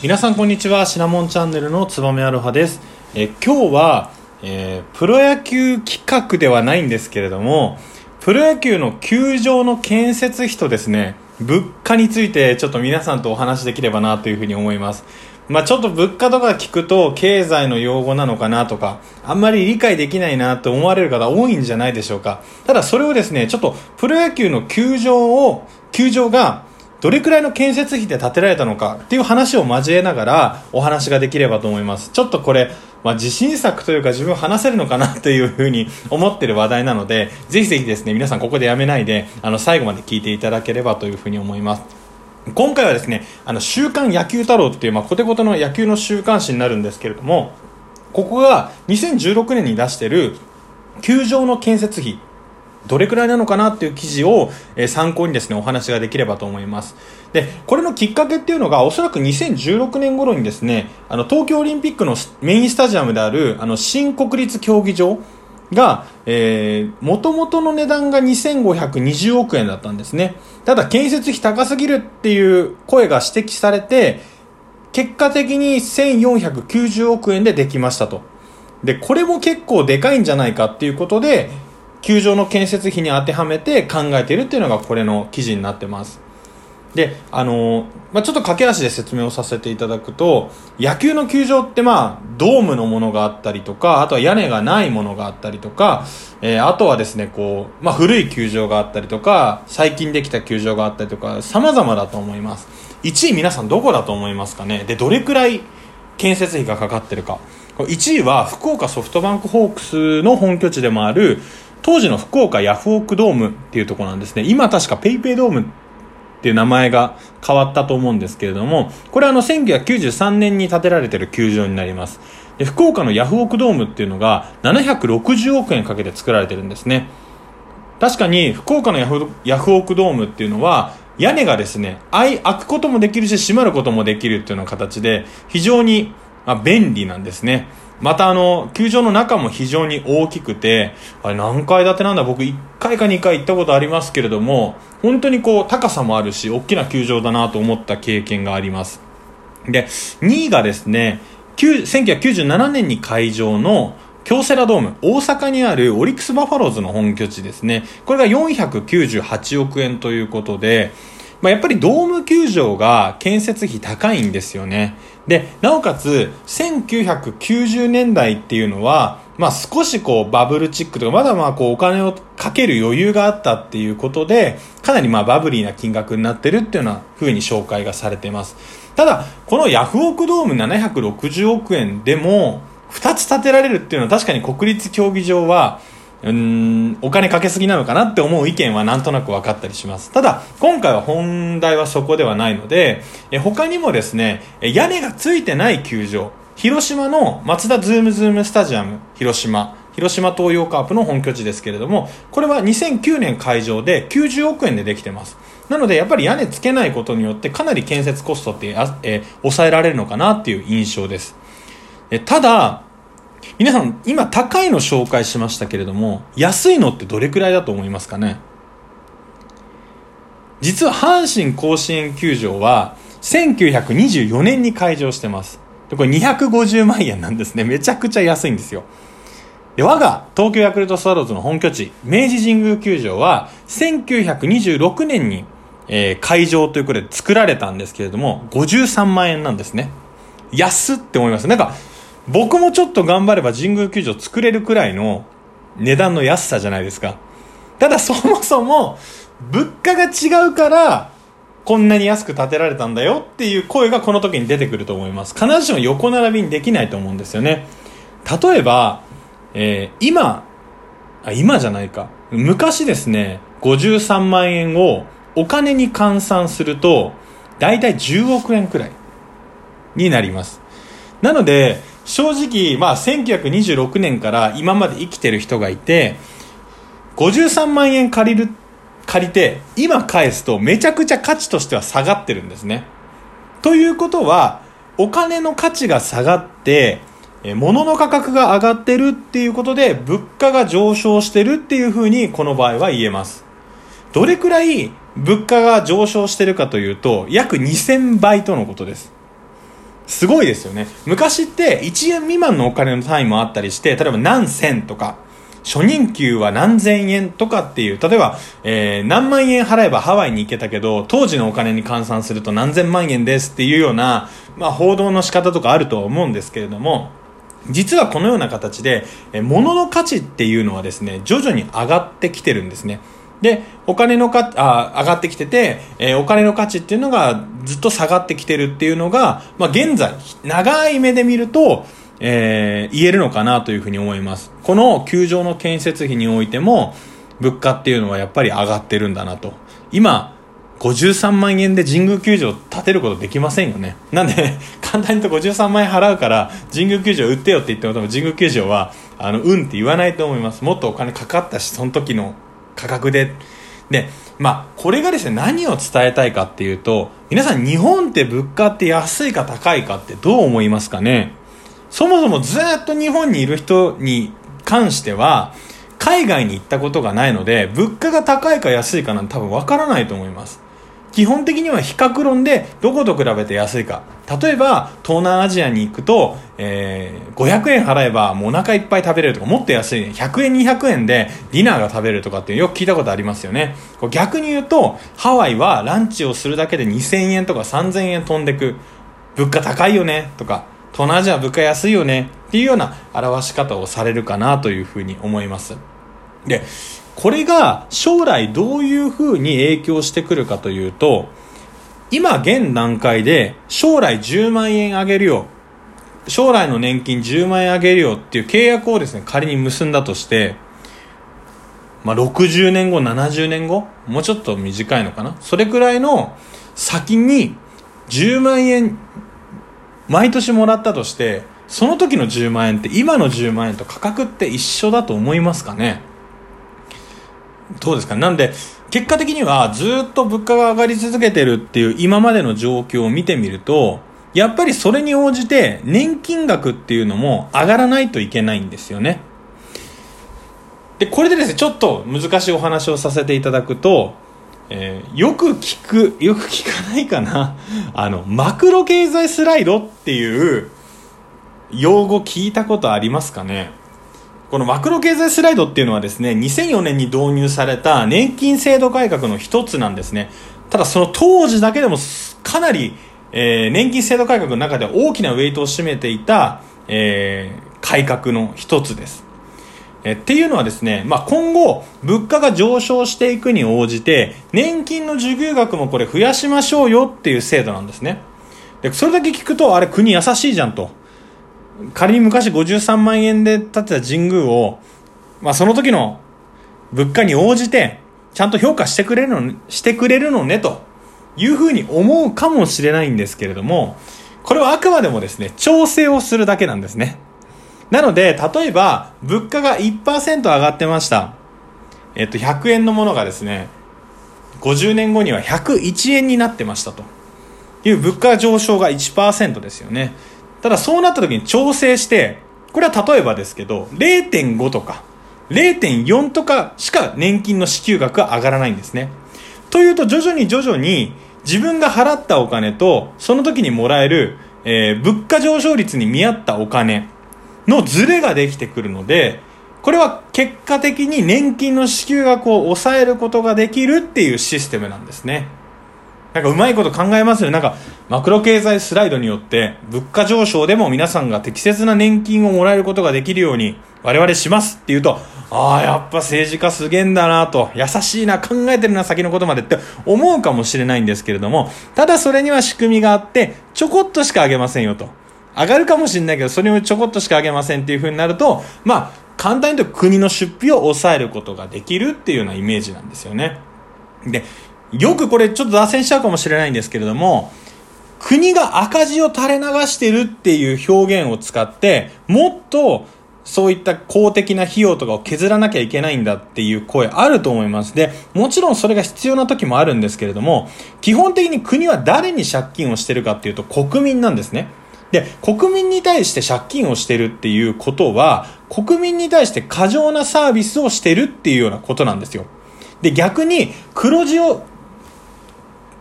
皆さんこんにちは。シナモンチャンネルのつばめアロハです。え今日は、えー、プロ野球企画ではないんですけれどもプロ野球の球場の建設費とですね物価についてちょっと皆さんとお話できればなというふうに思います。まあ、ちょっと物価とか聞くと経済の用語なのかなとかあんまり理解できないなと思われる方多いんじゃないでしょうか。ただそれをですねちょっとプロ野球の球場を球場がどれくらいの建設費で建てられたのかっていう話を交えながらお話ができればと思います。ちょっとこれ、まあ、自信作というか自分話せるのかなというふうに思ってる話題なので、ぜひぜひですね、皆さんここでやめないで、あの、最後まで聞いていただければというふうに思います。今回はですね、あの、週刊野球太郎っていう、まあ、コテコテの野球の週刊誌になるんですけれども、ここが2016年に出してる球場の建設費どれくらいなのかなっていう記事を、え、参考にですね、お話ができればと思います。で、これのきっかけっていうのが、おそらく2016年頃にですね、あの、東京オリンピックのメインスタジアムである、あの、新国立競技場が、えー、元々の値段が2520億円だったんですね。ただ、建設費高すぎるっていう声が指摘されて、結果的に1490億円でできましたと。で、これも結構でかいんじゃないかっていうことで、球場の建設費に当てはめて考えているっていうのがこれの記事になってます。で、あのまあ、ちょっと駆け足で説明をさせていただくと、野球の球場ってまあ、ドームのものがあったりとか、あとは屋根がないものがあったりとか、えー、あとはですね、こう、まあ、古い球場があったりとか、最近できた球場があったりとか、様々だと思います。1位皆さんどこだと思いますかね？で、どれくらい建設費がかかってるか。1位は福岡ソフトバンクホークスの本拠地でもある当時の福岡ヤフオクドームっていうところなんですね。今確か paypay ドームっていう名前が変わったと思うんですけれども、これはあの1993年に建てられてる球場になります。で福岡のヤフオクドームっていうのが760億円かけて作られてるんですね。確かに福岡のヤフヤフオクドームっていうのは屋根がですね、開くこともできるし閉まることもできるっていうような形で非常に便利なんですね。またあの、球場の中も非常に大きくて、あれ何階建てなんだ？僕1階か2階行ったことありますけれども、本当にこう高さもあるし、大きな球場だなと思った経験があります。で、2位がですね、1997年に開場の京セラドーム、大阪にあるオリックスバファローズの本拠地ですね。これが498億円ということで、まあ、やっぱりドーム球場が建設費高いんですよね。で、なおかつ、1990年代っていうのは、まあ少しこうバブルチックとか、まだまあこうお金をかける余裕があったっていうことで、かなりまあバブリーな金額になってるっていうような風に紹介がされてます。ただ、このヤフオクドーム760億円でも、2つ建てられるっていうのは確かに国立競技場は、うん、お金かけすぎなのかなって思う意見はなんとなく分かったりします。ただ、今回は本題はそこではないので、え他にもですね、屋根がついてない球場、広島の松田ズームズームスタジアム、広島、広島東洋カープの本拠地ですけれども、これは2009年開場で90億円でできてます。なので、やっぱり屋根つけないことによってかなり建設コストって、え抑えられるのかなっていう印象です。えただ、皆さん、今高いの紹介しましたけれども、安いのってどれくらいだと思いますかね？実は阪神甲子園球場は1924年に開場してます。で、これ250万円なんですね。めちゃくちゃ安いんですよ。で、我が東京ヤクルトスワローズの本拠地、明治神宮球場は1926年に、えー、開場ということで作られたんですけれども、53万円なんですね。安って思います。なんか、僕もちょっと頑張れば神宮球場作れるくらいの値段の安さじゃないですか。ただそもそも物価が違うからこんなに安く建てられたんだよっていう声がこの時に出てくると思います。必ずしも横並びにできないと思うんですよね。例えば、えー、今、あ、今じゃないか。昔ですね、53万円をお金に換算すると、だいたい10億円くらいになります。なので、正直、まあ、1926年から今まで生きてる人がいて、53万円借りる、借りて、今返すとめちゃくちゃ価値としては下がってるんですね。ということは、お金の価値が下がって、え物の価格が上がってるっていうことで、物価が上昇してるっていうふうに、この場合は言えます。どれくらい物価が上昇してるかというと、約2000倍とのことです。すごいですよね。昔って1円未満のお金の単位もあったりして、例えば何千とか、初任給は何千円とかっていう、例えば、えー、何万円払えばハワイに行けたけど、当時のお金に換算すると何千万円ですっていうような、まあ、報道の仕方とかあるとは思うんですけれども、実はこのような形で、え物の価値っていうのはですね、徐々に上がってきてるんですね。で、お金のか、あ、上がってきてて、えー、お金の価値っていうのがずっと下がってきてるっていうのが、まあ、現在、長い目で見ると、えー、言えるのかなというふうに思います。この球場の建設費においても、物価っていうのはやっぱり上がってるんだなと。今、53万円で神宮球場建てることできませんよね。なんで、簡単に言うと53万円払うから、神宮球場売ってよって言っても多分神宮球場は、あの、うんって言わないと思います。もっとお金かかったし、その時の価格で。で、まあ、これがですね、何を伝えたいかっていうと、皆さん日本って物価って安いか高いかってどう思いますかね？そもそもずっと日本にいる人に関しては、海外に行ったことがないので、物価が高いか安いかなんて多分わからないと思います。基本的には比較論でどこと比べて安いか。例えば、東南アジアに行くと、えー、500円払えばもうお腹いっぱい食べれるとか、もっと安い、ね、100円200円でディナーが食べれるとかってよく聞いたことありますよね。逆に言うと、ハワイはランチをするだけで2000円とか3000円飛んでく。物価高いよねとか、東南アジアは物価安いよねっていうような表し方をされるかなというふうに思います。で、これが将来どういうふうに影響してくるかというと、今現段階で将来10万円あげるよ、将来の年金10万円あげるよっていう契約をですね、仮に結んだとして、まあ、60年後、70年後もうちょっと短いのかな。それくらいの先に10万円毎年もらったとして、その時の10万円って今の10万円と価格って一緒だと思いますかね？どうですかなんで、結果的にはずっと物価が上がり続けてるっていう今までの状況を見てみると、やっぱりそれに応じて年金額っていうのも上がらないといけないんですよね。で、これでですね、ちょっと難しいお話をさせていただくと、えー、よく聞く、よく聞かないかな。あの、マクロ経済スライドっていう用語聞いたことありますかね？このマクロ経済スライドっていうのはですね、2004年に導入された年金制度改革の一つなんですね。ただその当時だけでもかなり、えー、年金制度改革の中で大きなウェイトを占めていた、えー、改革の一つです。えっていうのはですね、まあ、今後、物価が上昇していくに応じて、年金の受給額もこれ増やしましょうよっていう制度なんですね。で、それだけ聞くと、あれ国優しいじゃんと。仮に昔53万円で建てた神宮を、まあその時の物価に応じて、ちゃんと評価してくれるの、してくれるのね、というふうに思うかもしれないんですけれども、これはあくまでもですね、調整をするだけなんですね。なので、例えば、物価が1%上がってました。えっと、100円のものがですね、50年後には101円になってましたという物価上昇が1%ですよね。ただそうなった時に調整して、これは例えばですけど、0.5とか、0.4とかしか年金の支給額が上がらないんですね。というと徐々に徐々に自分が払ったお金とその時にもらえる、えー、物価上昇率に見合ったお金のズレができてくるので、これは結果的に年金の支給額を抑えることができるっていうシステムなんですね。なんかうまいこと考えますよね。なんか、マクロ経済スライドによって、物価上昇でも皆さんが適切な年金をもらえることができるように、我々しますって言うと、ああ、やっぱ政治家すげえんだなと、優しいな、考えてるな、先のことまでって思うかもしれないんですけれども、ただそれには仕組みがあって、ちょこっとしかあげませんよと。上がるかもしれないけど、それをちょこっとしかあげませんっていう風になると、まあ、簡単に言うと国の出費を抑えることができるっていうようなイメージなんですよね。で、よくこれちょっと脱線しちゃうかもしれないんですけれども、国が赤字を垂れ流してるっていう表現を使って、もっとそういった公的な費用とかを削らなきゃいけないんだっていう声あると思います。で、もちろんそれが必要な時もあるんですけれども、基本的に国は誰に借金をしてるかっていうと国民なんですね。で、国民に対して借金をしてるっていうことは、国民に対して過剰なサービスをしてるっていうようなことなんですよ。で、逆に黒字を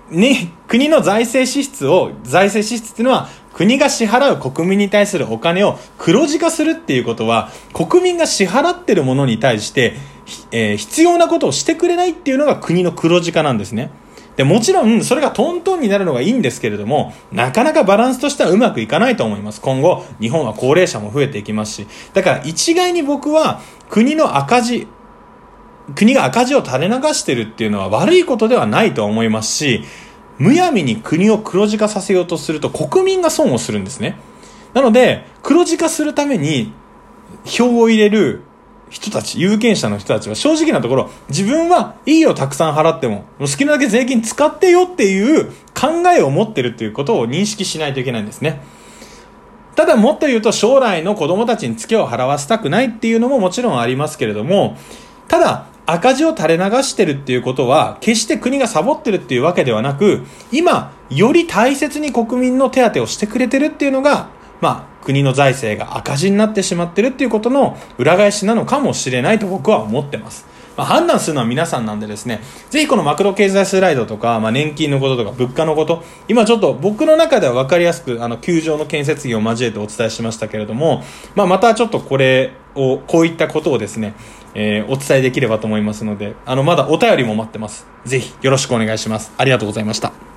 ね、国の財政支出を、財政支出っていうのは、国が支払う国民に対するお金を黒字化するっていうことは、国民が支払ってるものに対して、えー、必要なことをしてくれないっていうのが国の黒字化なんですね。で、もちろん、それがトントンになるのがいいんですけれども、なかなかバランスとしてはうまくいかないと思います。今後、日本は高齢者も増えていきますし。だから一概に僕は、国の赤字、国が赤字を垂れ流してるっていうのは悪いことではないと思いますし、むやみに国を黒字化させようとすると国民が損をするんですね。なので、黒字化するために票を入れる人たち、有権者の人たちは正直なところ、自分はいいよたくさん払っても、好きなだけ税金使ってよっていう考えを持ってるっていうことを認識しないといけないんですね。ただもっと言うと将来の子供たちにツケを払わせたくないっていうのももちろんありますけれども、ただ赤字を垂れ流してるっていうことは、決して国がサボってるっていうわけではなく、今、より大切に国民の手当をしてくれてるっていうのが、まあ、国の財政が赤字になってしまってるっていうことの裏返しなのかもしれないと僕は思ってます。まあ、判断するのは皆さんなんでですね、ぜひこのマクロ経済スライドとか、まあ、年金のこととか物価のこと、今ちょっと僕の中では分かりやすく、あの、球場の建設業を交えてお伝えしましたけれども、まあ、またちょっとこれを、こういったことをですね、えー、お伝えできればと思いますので、あの、まだお便りも待ってます。ぜひよろしくお願いします。ありがとうございました。